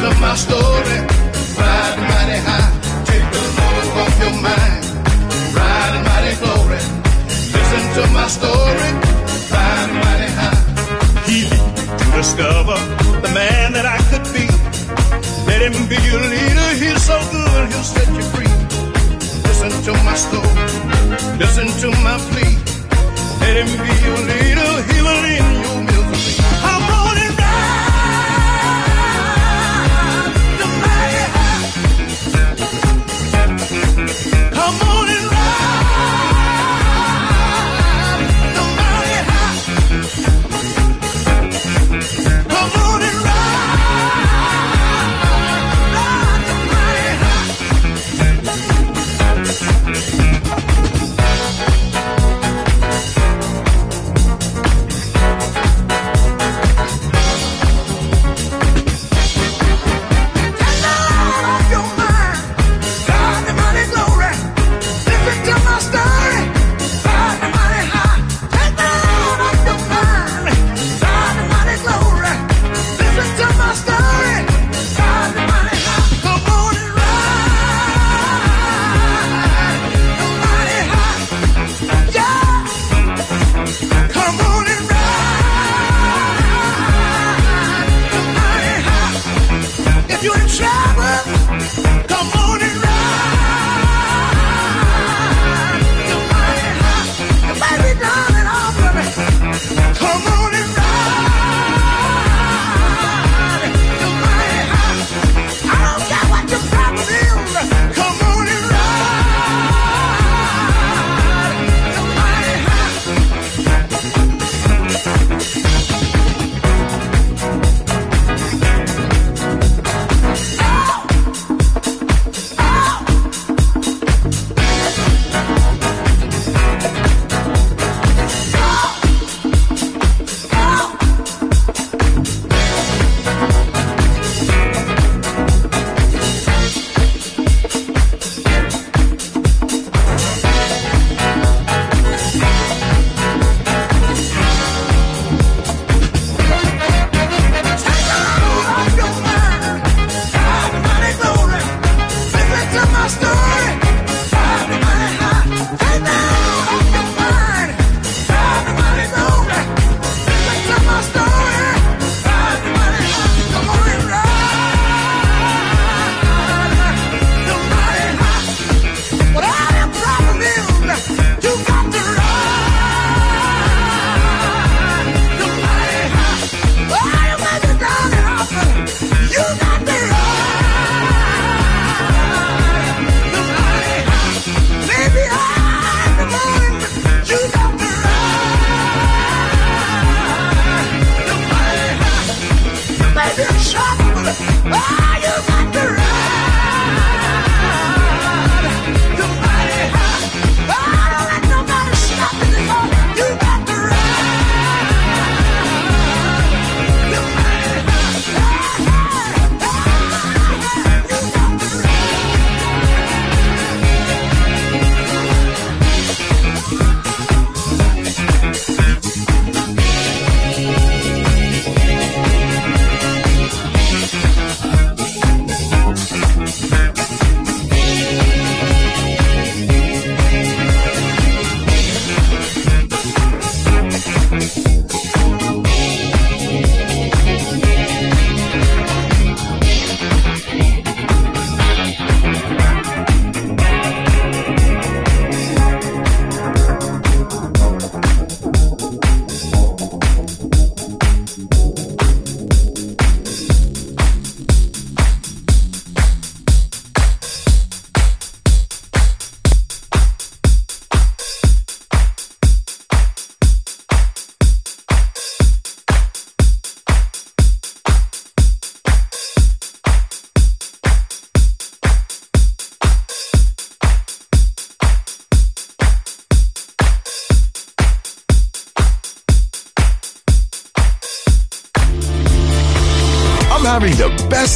end of my story. Ride mighty high, take the load off your mind. Ride mighty glory, listen to my story. Ride mighty high. He to discover the man that I could be. Let him be your leader. He's so good, he'll set you free. Listen to my story. Listen to my plea. Let him be your leader. He will end your misery.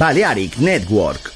Balearic Network.